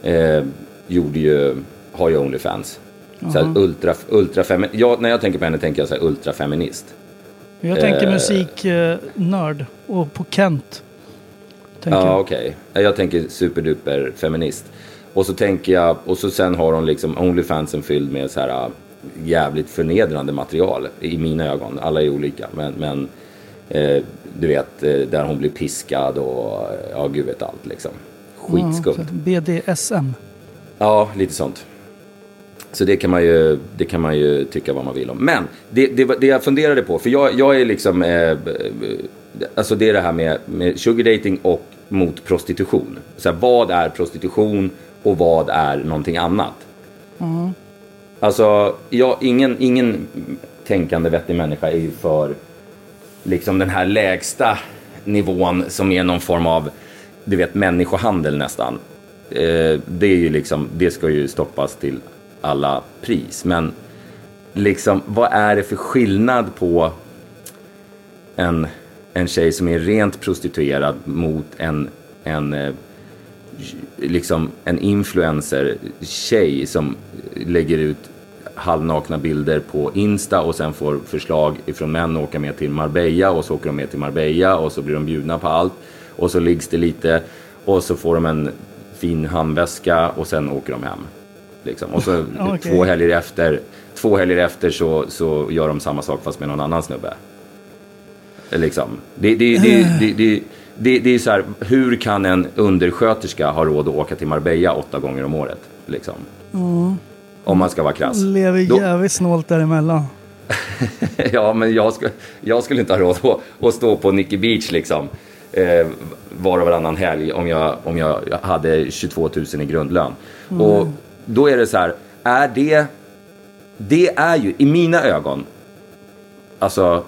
eh, gjorde ju, har ju Onlyfans. Så här, ultra, ultrafemi- ja, när jag tänker på henne tänker jag så här ultrafeminist. Jag tänker eh, musiknörd och på Kent. Ja, okej. Jag tänker superduper feminist. Och så tänker jag, och så sen har hon liksom Onlyfansen fylld med så här jävligt förnedrande material i mina ögon. Alla är olika, men, men eh, du vet eh, där hon blir piskad och ja, gud vet allt liksom. Skitskumt. Ja, BDSM. Ja, lite sånt. Så det kan man ju, det kan man ju tycka vad man vill om. Men det, det, det jag funderade på, för jag, jag är liksom, eh, eh, alltså det är det här med, med sugar dating och mot prostitution. Så här, vad är prostitution och vad är någonting annat? Alltså, jag, ingen, ingen tänkande vettig människa är ju för liksom den här lägsta nivån som är någon form av, du vet, människohandel nästan. Eh, det är ju liksom, det ska ju stoppas till alla pris. Men liksom, vad är det för skillnad på en, en tjej som är rent prostituerad mot en, en eh, liksom en influencer-tjej som lägger ut halvnakna bilder på Insta och sen får förslag ifrån män att åka med till Marbella och så åker de med till Marbella och så blir de bjudna på allt och så liggs det lite och så får de en fin handväska och sen åker de hem. Liksom. Och så Okej. två helger efter, två helger efter så, så gör de samma sak fast med någon annan snubbe. Liksom. Det, det, det, det, det, det, är så här, hur kan en undersköterska ha råd att åka till Marbella åtta gånger om året? Liksom? Om man ska vara krass. Lever Då- jävligt snålt däremellan. ja, men jag, skulle, jag skulle inte ha råd att, att stå på Nicky Beach liksom. Eh, var och varannan helg om jag, om jag hade 22 000 i grundlön. Och då är det så här, är det... Det är ju, i mina ögon, alltså,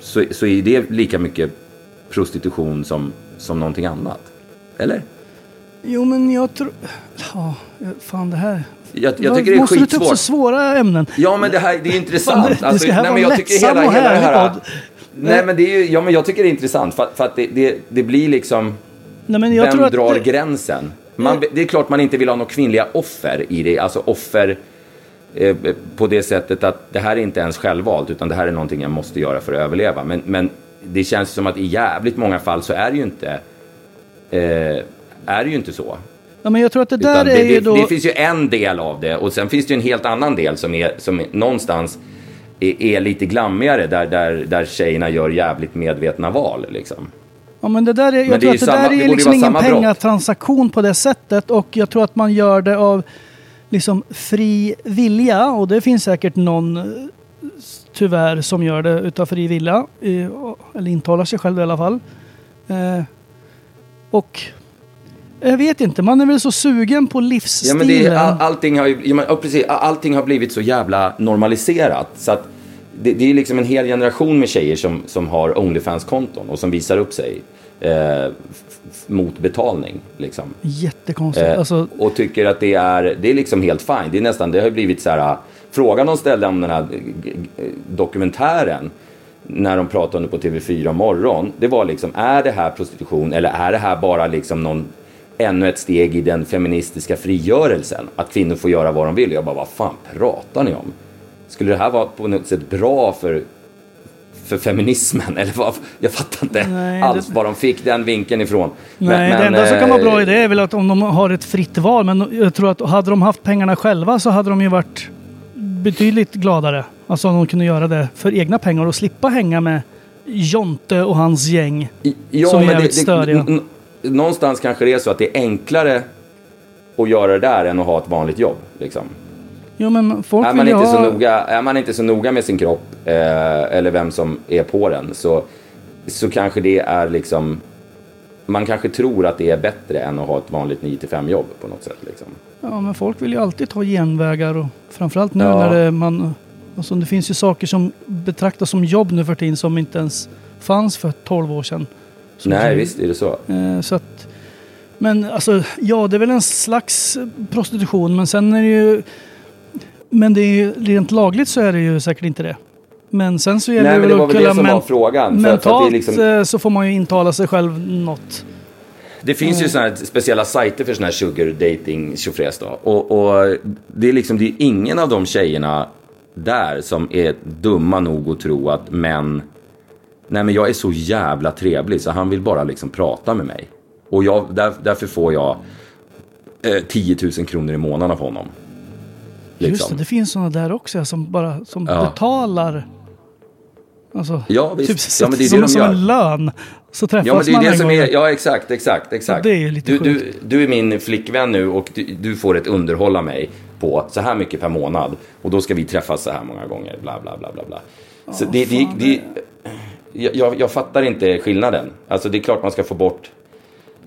så, så är det lika mycket prostitution som, som någonting annat. Eller? Jo men jag tror... Ja, fan det här... Jag, jag tycker det är Måste du ta upp så skitsvårt. svåra ämnen? Ja, men det här det är Fan, intressant. det Alltså, ska här nej, vara lättsam hela, och hela det härlig här... podd. Nej, men det är ju, ja, men jag tycker det är intressant för, för att det, det, det blir liksom... Nej, men jag Vem tror att drar det- gränsen? Man, det är klart man inte vill ha några kvinnliga offer i det. Alltså offer eh, på det sättet att det här är inte ens självvalt utan det här är någonting jag måste göra för att överleva. Men, men det känns som att i jävligt många fall så är det ju inte, eh, är det ju inte så. Ja, men jag tror att det där Utan är det, ju det, då... det finns ju en del av det och sen finns det ju en helt annan del som är, som är någonstans är, är lite glammigare där, där, där tjejerna gör jävligt medvetna val. Liksom. Ja, men det där är, jag Men det tror att det samma- där det är liksom ingen pengatransaktion på det sättet och jag tror att man gör det av liksom fri vilja och det finns säkert någon tyvärr som gör det utav fri vilja. Eller intalar sig själv i alla fall. Eh, Och jag vet inte, man är väl så sugen på Ja, livsstilen. men det all, allting, har ja, men, ja, precis, allting har blivit så jävla normaliserat. Så att det, det är liksom en hel generation med tjejer som, som har Onlyfans-konton och som visar upp sig eh, mot betalning. Liksom. Jättekonstigt. Eh, Alltså, och tycker att det är, det är liksom helt fine. Det, är nästan, det har ju blivit så här, frågan de ställde om den här dokumentären när de pratade om det på TV4 morgon. Det var liksom, är det här prostitution eller är det här bara liksom någon, ännu ett steg i den feministiska frigörelsen? Att kvinnor får göra vad de vill. Jag bara, vad fan pratar ni om? Skulle det här vara på något sätt bra för, för feminismen? Eller vad? Jag fattar inte Nej, alls det- var de fick den vinkeln ifrån. Nej, det enda som kan vara bra i det är väl att om de har ett fritt val. Men jag tror att hade de haft pengarna själva så hade de ju varit betydligt gladare. Alltså om de kunde göra det för egna pengar och slippa hänga med Jonte och hans gäng. Ja, som är jävligt störiga. någonstans kanske det är så att det är enklare att göra det där än att ha ett vanligt jobb. Liksom. Jo men folk Är, vill man ju inte så ha... noga, är man inte så noga med sin kropp eh, eller vem som är på den så, så kanske det är liksom... Man kanske tror att det är bättre än att ha ett vanligt 9-5 jobb på något sätt. Liksom. Ja men folk vill ju alltid ta genvägar och framförallt nu Ja. när det, man... Alltså det finns ju saker som betraktas som jobb nu för tiden som inte ens fanns för 12 år sedan. Som Nej, kan- visst är det så. Eh, Så att, men alltså, ja det är väl en slags prostitution men sen är det ju... Men det är ju, rent lagligt så är det ju säkert inte det. Men sen så gäller Nej, det väl att kunna men- frågan. För- för Mentalt liksom- eh, så får man ju intala sig själv något. Det finns ju såna här speciella sajter för såna här sugar dating tjofräs då. Och, och det är liksom, det är ingen av de tjejerna där som är dumma nog att tro att män, nej men jag är så jävla trevlig så han vill bara liksom prata med mig. Och jag, där, därför får jag eh, 10 000 kronor i månaden av honom. Just Liksom. det, det finns sådana där också som bara som Ja. betalar. Alltså, Ja, visst. typ Ja, men det är som, det de som gör. en lön. Så träffas Ja, men det är man det en som gång. är, ja exakt, exakt, exakt. det är ju lite du, du, sjukt. du är min flickvän nu och du, du får ett underhåll av mig på så här mycket per månad. Och då ska vi träffas så här många gånger, bla bla bla bla bla. Så det, det, det, jag, jag fattar inte skillnaden. Alltså det är klart man ska få bort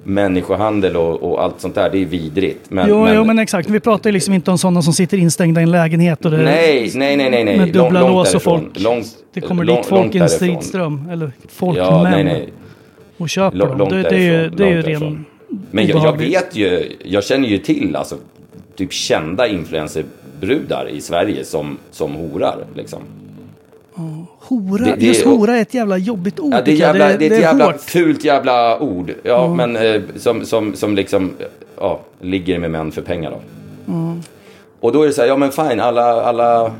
människohandel och, och allt sånt där, det är vidrigt. Men, jo, men, jo, men exakt. Vi pratar ju liksom inte om sådana som sitter instängda i en lägenhet. Och det, nej, nej, nej, nej, nej. Med dubbla långt lås och folk. Långt, det kommer lång- dit folk i en stridström. Eller folkmän. Ja, nej, nej. Och köper Lång- dem. Det, det är ju, det är ju ren. Men jag, jag vet ju, jag känner ju till alltså typ kända influencerbrudar i Sverige som, som horar liksom. Hora, Det- det- just hora är ett jävla jobbigt ord. Ja, det, är jävla, det, är ett jävla hårt. fult jävla ord. Ja, men eh, som, som, som liksom ja, ligger med män för pengar då. Och då är det så här, ja men fine, alla, alla,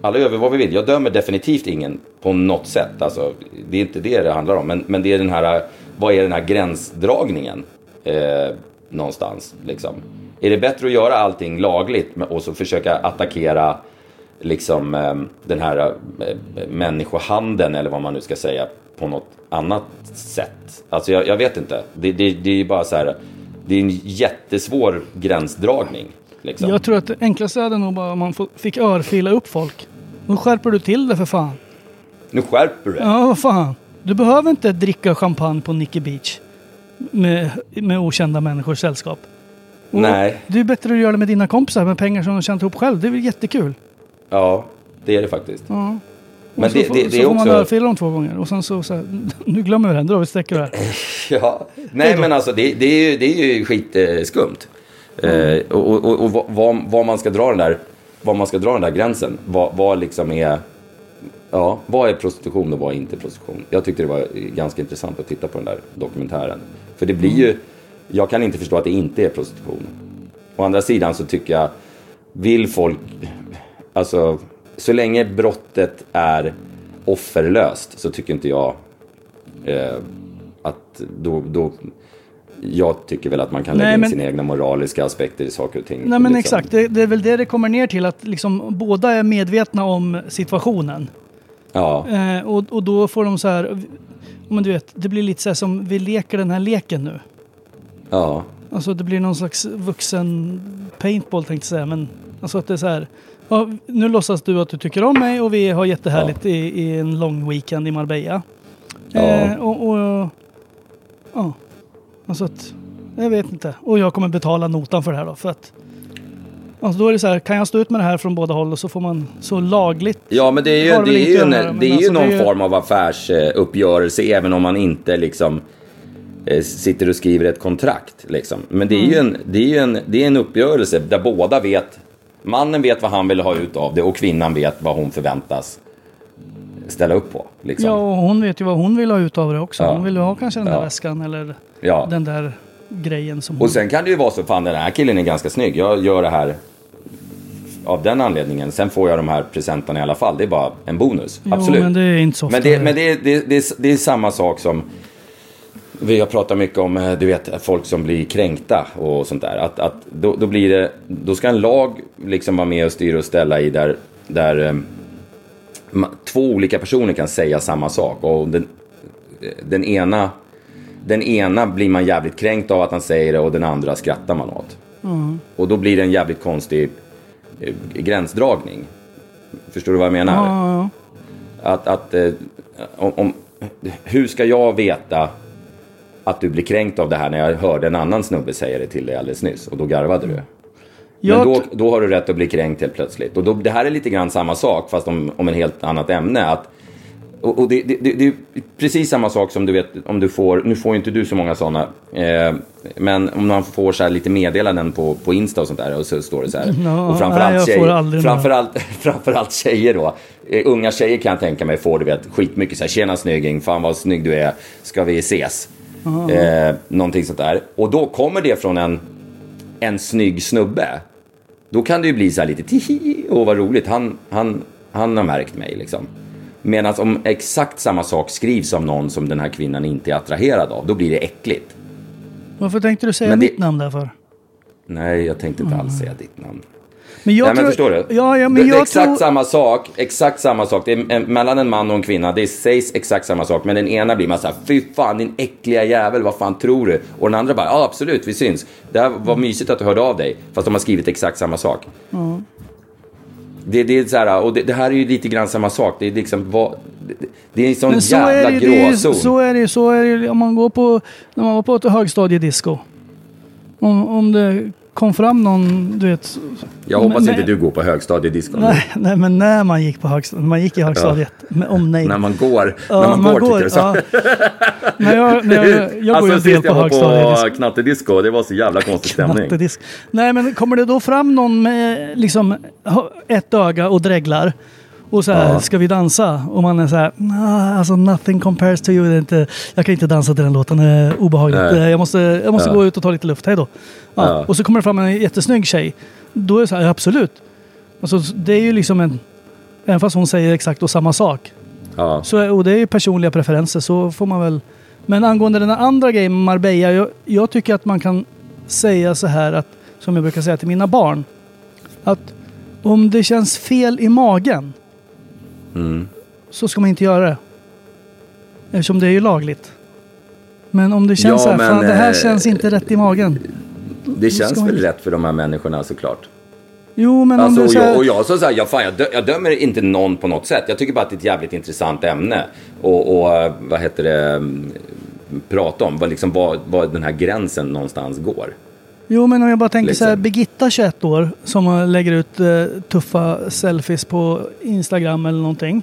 alla gör vad vi vill. Jag dömer definitivt ingen på något sätt. Alltså, det är inte det det handlar om. Men, men det är den här, vad är den här gränsdragningen eh, någonstans? Liksom. Är det bättre att göra allting lagligt och så försöka attackera liksom eh, den här eh, människohandeln eller vad man nu ska säga på något annat sätt. Alltså jag, jag vet inte. Det, det, det är bara så här. Det är en jättesvår gränsdragning. Liksom. Jag tror att det enklaste är nog bara om man fick örfila upp folk. Nu skärper du till det för fan. Nu skärper du dig. Ja, vad fan. Du behöver inte dricka champagne på Nicky Beach. Med, med okända människors sällskap. Och Nej. Det är bättre att göra det med dina kompisar med pengar som de tjänat ihop själv. Det är väl jättekul. Ja, det är det faktiskt. Ja. Men så, det, det, det så är får man också... örfila dem två gånger. Och sen så, så här, nu glömmer vi den. Drar vi streck över det här. Ja. Nej, men alltså det, det, är ju, det är ju skitskumt. Eh, och och, och, vad, vad man ska dra den där, vad man ska dra den där gränsen. Vad, vad liksom är... ja, vad är prostitution och vad är inte prostitution? Jag tyckte det var ganska intressant att titta på den där dokumentären. För det blir ju, jag kan inte förstå att det inte är prostitution. Å andra sidan så tycker jag, vill folk, alltså så länge brottet är offerlöst så tycker inte jag eh, att då, då jag tycker väl att man kan lägga Nej, in men- sina egna moraliska aspekter i saker och ting. Nej men liksom. exakt, det, det är väl det det kommer ner till att liksom båda är medvetna om situationen. Ja, Eh, och, och då får de så här, men du vet, det blir lite så här som vi leker den här leken nu. ja, Alltså det blir någon slags vuxen paintball tänkte jag säga. Men alltså att det är så här. Ja, nu låtsas du att du tycker om mig och vi har jättehärligt i, i en lång weekend i Marbella. Ja. Eh, och, och, ja, alltså att, jag vet inte. Och jag kommer betala notan för det här då. För att, alltså då är det så här, kan jag stå ut med det här från båda håll och så får man så lagligt. ja men det är ju, det är ju, en, men det är ju alltså, någon det är- form av affärsuppgörelse även om man inte liksom eh, sitter och skriver ett kontrakt. Liksom. Men det är ju, Mm. en, det är ju en, det är en uppgörelse där båda vet, mannen vet vad han vill ha ut av det och kvinnan vet vad hon förväntas ställa upp på. Liksom. Ja, och hon vet ju vad hon vill ha ut av det också. Ja. Hon vill ha kanske den där Ja. väskan eller Ja. den där grejen som hon... Och sen kan det ju vara så, fan den här killen är ganska snygg. Jag gör det här av den anledningen. Sen får jag de här presenterna i alla fall. Det är bara en bonus. Jo, Absolut. men det är inte så ofta. Men, det, men det, det, det, är- det är samma sak som vi har pratat mycket om, eh, du vet, folk som blir kränkta och sånt där. Att, att då, då blir det, då ska en lag liksom vara med och styra och ställa i där, där eh, två olika personer kan säga samma sak. Och den, den ena den ena blir man jävligt kränkt av att han säger det och den andra skrattar man åt. Mm. Och då blir det en jävligt konstig eh, gränsdragning. Förstår du vad jag menar? Ja, Att, att, eh, om, om, hur ska jag veta att du blir kränkt av det här när jag hörde en annan snubbe säga det till dig alldeles nyss och då garvade du? Jag Men då, då har du rätt att bli kränkt helt plötsligt. Och då, det här är lite grann samma sak fast om, om en helt annat ämne. Att, och, och det, det, det, det är precis samma sak som du vet om du får, nu får ju inte du så många sådana, eh, men om man får så här lite meddelanden på, på Insta och sånt där och så står det så här. Ja, och framförallt, nej, tjejer, framförallt, framförallt tjejer då. Eh, unga tjejer kan jag tänka mig får du vet skitmycket så här, tjena snygging, fan vad snygg du är, ska vi ses? Eh, någonting sånt där. Och då kommer det från en, en snygg snubbe. Då kan det ju bli så här lite tihi, åh vad roligt, han, han, han har märkt mig liksom. Medan om exakt samma sak skrivs av någon som den här kvinnan inte är attraherad av, då blir det äckligt. Varför tänkte du säga Men det- mitt namn där för? Nej, jag tänkte inte alls säga ditt namn. Men jag Nej, men tror, förstår du? Ja, ja, men det, det är jag exakt tror... samma sak, exakt samma sak. Det är mellan en man och en kvinna, det sägs exakt samma sak. Men den ena blir man så här, fy fan din äckliga jävel, vad fan tror du? Och den andra bara, ja absolut, vi syns. Det här var mysigt att du hörde av dig. Fast de har skrivit exakt samma sak. Det, det är så här, och det, det här är ju lite grann samma sak. Det är liksom, vad, det, det är en sån Men så jävla är det, gråzon. så är det ju. Så är det ju om man går på, när man var på ett högstadiedisco. Om, om det kom fram någon, du vet. Jag hoppas men- inte du går på högstadiedisco nu. Nej, nej, men när man gick på högstadiet, man gick i högstadiet. Med omnejd. När man går, Ja, när man, går, tycker du så? ja. när jag, när jag, jag går alltså ju en del sist på jag var högstadiedisco. på knattedisco, det var så jävla konstig stämning. Nej, men kommer det då fram någon med liksom ett öga och dreglar och så här, Ja. ska vi dansa? Och man är så här, nah, alltså nothing compares to you. Det är inte, jag kan inte dansa till den låten, det är obehagligt. Nej. Jag måste, jag måste Ja. gå ut och ta lite luft, hej då. Ja. Ja. Och så kommer det fram en jättesnygg tjej. Då är det så här, absolut. Alltså, det är ju liksom en, även fast hon säger exakt och samma sak. Ja. Så, och det är ju personliga preferenser, så får man väl... Men angående den andra grejen med Marbella, jag, jag tycker att man kan säga så här att, som jag brukar säga till mina barn, att om det känns fel i magen Mm. så ska man inte göra det. Eftersom det är ju lagligt. Men om det känns Ja, så här, fan det här eh, känns inte rätt i magen. Det känns väl inte- rätt för de här människorna såklart. Jo, men om Alltså, så här, jag, och jag så, så här, jag, fan, jag, dö, jag dömer inte någon på något sätt. Jag tycker bara att det är ett jävligt intressant ämne. Och, och eh, vad heter det, mm, prata om. Vad, liksom, vad, vad den här gränsen någonstans går. Jo, men om jag bara tänker så här, Liksom. Birgitta 21 år som lägger ut eh, tuffa selfies på Instagram eller någonting.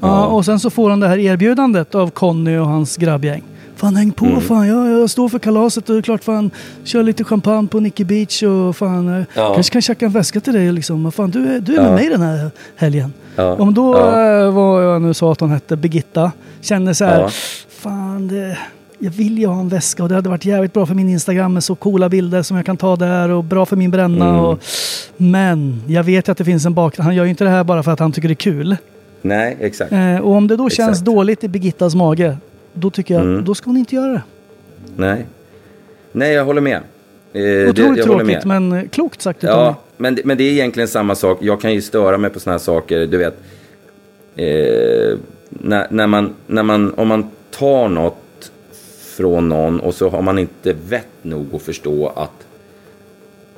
Ja. Ja. och sen så får hon det här erbjudandet av Conny och hans grabbgäng. Fan häng på Mm. fan, jag, jag står för kalaset och det är klart fan, kör lite champagne på Nicky Beach och fan, eh, Ja. kanske kan tjacka en väska till dig liksom. Vad Fan, du är, du är Ja. med mig den här helgen. Ja. Men då Ja. eh, var jag nu sa att hon hette Birgitta. Kände så här, fan det, jag vill ju ha en väska och det hade varit jävligt bra för min Instagram med så coola bilder som jag kan ta där och bra för min bränna. Mm. Och, men jag vet ju att det finns en bak... Han gör ju inte det här bara för att han tycker det är kul. Nej, exakt. Eh, och om det då känns Exakt. dåligt i Birgittas mage, då tycker jag, Mm. då ska hon inte göra det. Nej. Nej, jag håller med. Eh, det- Otroligt jag håller tråkigt, men eh, klokt sagt Ja, mig. men, det- men det är egentligen samma sak. Jag kan ju störa mig på såna här saker. Du vet, eh, när, när man, när man, om man tar något från någon och så har man inte vett nog att förstå att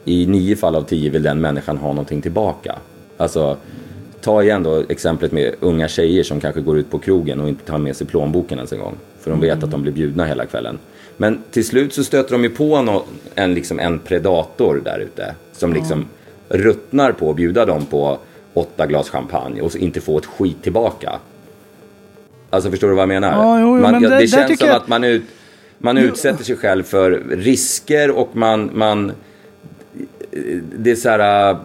i nio fall av tio vill den människan ha någonting tillbaka. Alltså, ta igen då exemplet med unga tjejer som kanske går ut på krogen och inte tar med sig plånboken ens en gång. För de vet att de blir bjudna hela kvällen. Men till slut så stöter de ju på nå- en, liksom en predator där ute. Som liksom ruttnar på att bjuda dem på åtta glas champagne och inte få ett skit tillbaka. Alltså förstår du vad jag menar? Ja, jo, jo, man, men det- det, där känns som jag- att man, ut, man utsätter sig själv för risker och man... man det är så här...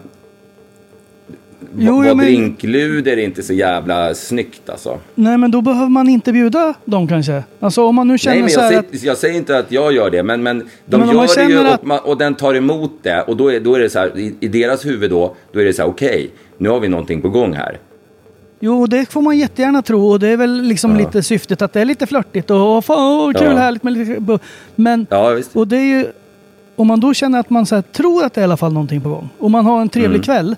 Jo, vad ja, men- drinkluder är inte så jävla snyggt alltså. Nej, men då behöver man inte bjuda dem kanske. Alltså om man nu känner Nej, men så jag, här säger, att... jag säger inte att jag gör det, men, men de Men gör det ju att- och, man, och den tar emot det. Och då är, då är det så här, i, i deras huvud då, då är det så här, okej, nu har vi någonting på gång här. Jo, det får man jättegärna tro och det är väl liksom Ja. lite syftet att det är lite flörtigt och åh, fan, åh, kul, Ja. härligt med lite... Men, Ja, visst. och det är ju... Om man då känner att man så tror att det är i alla fall någonting på gång och man har en trevlig Mm. kväll,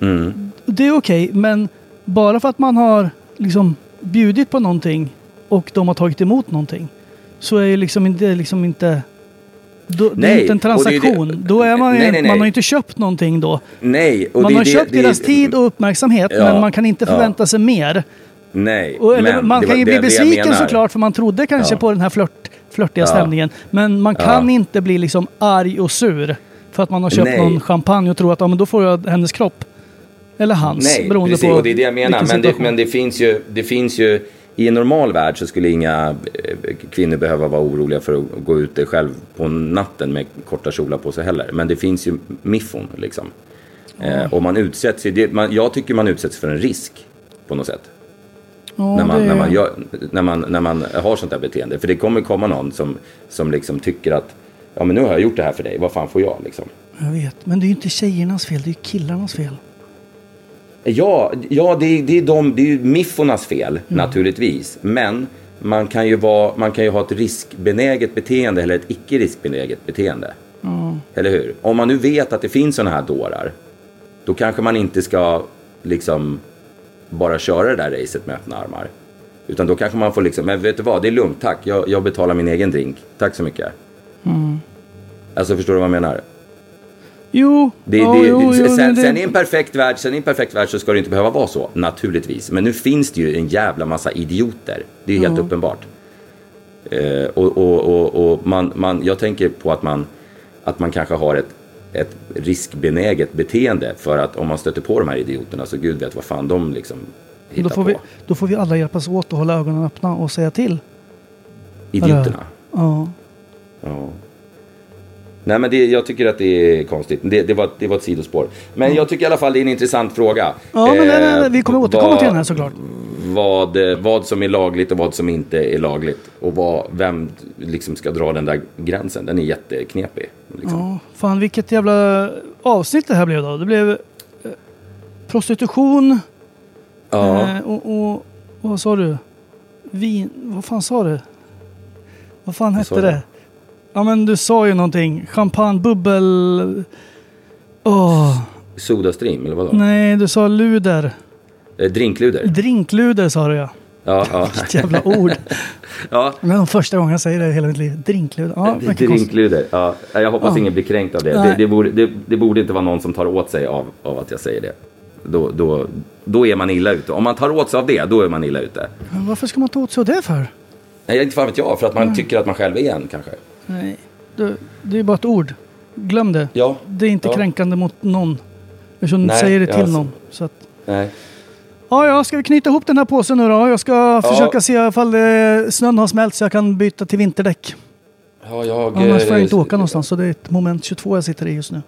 Mm. det är okej. men bara för att man har liksom bjudit på någonting och de har tagit emot någonting så är ju liksom inte... Liksom inte då, det är Nej, inte en och det det- transaktion. Då är man Nej, nej, nej. man har inte köpt någonting då. Nej, man det, har det, köpt det, deras tid och uppmärksamhet Ja, men man kan inte ja. förvänta sig mer. Nej, Och, eller, man det kan ju det bli det besviken såklart för man trodde kanske Ja. på den här flört, flörtiga Ja. stämningen. Men man Ja. kan inte bli liksom arg och sur för att man har köpt Nej. någon champagne och tror att ja, men då får jag hennes kropp. Eller hans, Nej, beroende precis, på och det är det jag menar. Men det, men det finns ju, det finns ju, i en normal värld så skulle inga eh, kvinnor behöva vara oroliga för att gå ute själv på natten med korta kjolar på sig heller. Men det finns ju miffon liksom. Eh, och man utsätts, ju- det, man, jag tycker man utsätts för en risk på något sätt. Ja, när, man, det- när, man gör, när, man, när man har sånt där beteende. För det kommer komma någon som, som liksom tycker att ja men nu har jag gjort det här för dig, vad fan får jag liksom? Jag vet, men det är ju inte tjejernas fel, det är ju killarnas fel. Ja, ja det, är- det är de, det är ju miffornas fel naturligtvis. Men man kan, ju vara, man kan ju ha ett riskbenäget beteende eller ett icke riskbenäget beteende. Eller hur? Om man nu vet att det finns sådana här dårar. Då kanske man inte ska liksom bara köra det där racet med öppna armar. Utan då kanske man får liksom, men vet du vad, det är lugnt, tack. Jag, jag betalar min egen drink. Tack så mycket. Alltså förstår du vad jag menar? Jo, Det, ja, det, jo, jo, sen, det- sen i en perfekt värld, sen i en perfekt värld så ska det inte behöva vara så, naturligtvis. Men nu finns det ju en jävla massa idioter. Det är ju helt uppenbart. Eh, och och, och, och man, man, jag tänker på att man, att man kanske har ett, ett riskbenäget beteende för att om man stöter på de här idioterna så gud vet vad fan de liksom hittar då, får på. vi, då får vi alla hjälpas åt och hålla ögonen öppna och säga till. Idioterna. Ja. Ja. Nej men det, jag tycker att det är konstigt. Det, det, var, det var ett sidospår. Men jag tycker i alla fall det är en intressant fråga. Ja, men nej, nej, Eh, vi kommer återkomma vad- till den här såklart. Vad, vad som är lagligt och vad som inte är lagligt. Och vad, vem liksom ska dra den där gränsen. Den är jätteknepig. Liksom. Ja, fan vilket jävla avsnitt det här blev då. Det blev eh, prostitution Ja. eh, och, och, vad sa du? Vin, vad fan sa du? Vad fan hette det? Ja men du sa ju någonting. Champagne, bubbel... Åh, Sodastream eller vadå? nej du sa luder. Eh, drinkluder. Drinkluder sa du ja. Ja, ja. Vilket jävla ord. ja. Var första gången jag säger det i hela mitt liv. Drinkluder. Ja, konstigt. Drinkluder. Ja. Jag hoppas Ja. ingen blir kränkt av det. Det, det, borde, det. det borde inte vara någon som tar åt sig av, av att jag säger det. Då, då, då är man illa ute. Om man tar åt sig av det, då är man illa ute. Men varför ska man ta åt sig av det för? Nej, inte fan vet jag. För att man tycker att man själv är en kanske. Nej, det, det är bara ett ord. Glöm det. Ja. Det är inte Ja. kränkande mot någon. Eftersom du Nej, säger det till alltså. någon. Så att, Nej. Ja, ja, ska vi knyta ihop den här påsen nu då? Jag ska försöka se ifall eh, snön har smält så jag kan byta till vinterdäck. Ja, jag, Annars får jag eh, inte åka någonstans. Så det är ett moment 22 jag sitter i just nu.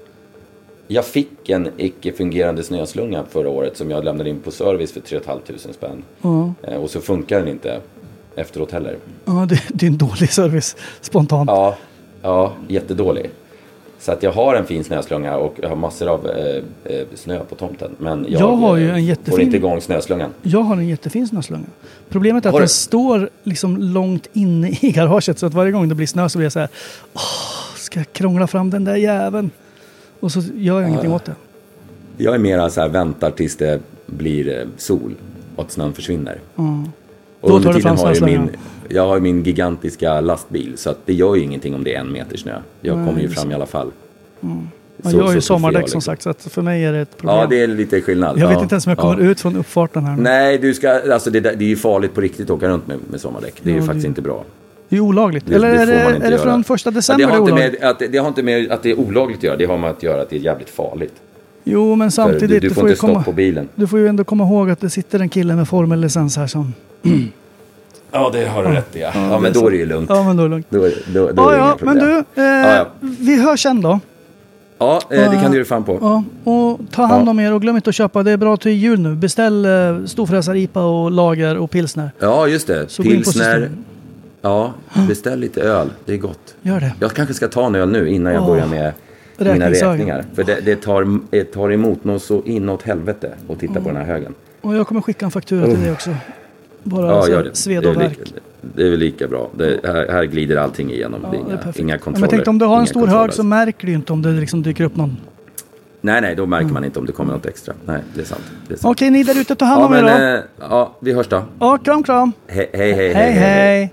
Jag fick en icke-fungerande snöslunga förra året som jag lämnade in på service för 3 500 spänn. Ja, Eh, Och så funkar den inte efteråt heller. ja det, det är en dålig service spontant. Ja, ja, jättedålig. Så att jag har en fin snöslunga och jag har massor av eh, eh, snö på tomten. Men jag, Jag har ju eh, en får jättefin- inte igång snöslungan. Jag har en jättefin snöslunga. Problemet är att den står liksom långt inne i garaget så att varje gång det blir snö så blir jag så här. Åh, ska jag krångla fram den där jäveln? Och så gör jag ingenting åt det. Jag är mera så här, väntar tills det blir eh, sol och att snön försvinner. Och Då under du tiden har jag min, jag har ju min gigantiska lastbil så det gör ju ingenting om det är en meter snö. Jag Nej, kommer ju det fram i alla fall. Ja, Så- jag har så ju sommardäck som sagt så för mig är det ett problem. Ja, det är lite skillnad. Jag vet Ja, inte ens om jag kommer ja. ut från uppfarten här. nu. Nej, du ska, alltså det, det är ju farligt på riktigt att åka runt med, med sommardäck. Det är ju Ja, faktiskt det- inte bra. Det är olagligt. Det, Eller det är får det, man inte är det från första Ja, december det, det har inte olagligt? med, att, det- det har inte med att det är olagligt att göra. Det har med att göra att det är jävligt farligt. Jo, men samtidigt. du, du får ju inte stopp komma, på bilen. du får ju ändå komma ihåg att det sitter en kille med formellicens här som... Ja, det har du rätt i. Ja, Ja, ja men då är det ju lugnt. Ja, men då är det lugnt. Då, då, då Ja, är det ja, inga men du. Eh, Ja, ja. Vi hörs sen då. Ja, eh, det kan du ge fan på. Ja, och ta hand om er och glöm inte att köpa. Det är bra till jul nu. Beställ eh, storfräsar-IPA och lager och pilsner. Ja, just det. Så Pilsner. Ja, beställ lite öl. Det är gott. Gör det. Jag kanske ska ta en öl nu innan jag Åh, börjar med mina räkningar. För det, det tar, det tar emot något så inåt helvete att titta på den här högen. Och jag kommer skicka en faktura till dig också. Bara Ja, gör det. sved det, är och lika, det är väl lika bra. Det, här, här glider allting igenom. det är Ja, det är inga, perfekt. inga Ja, kontroller. Men tänkte om du har en Inga stor hög så märker du ju inte om det liksom dyker upp någon. Nej, nej, då märker man inte om det kommer något extra. Nej, det är sant. Det är sant. Okej, ni där ute, ta hand Ja, om er men, då. eh, ja, vi hörs då. Ja, kram, kram. He, hej, hej, Hej, hej.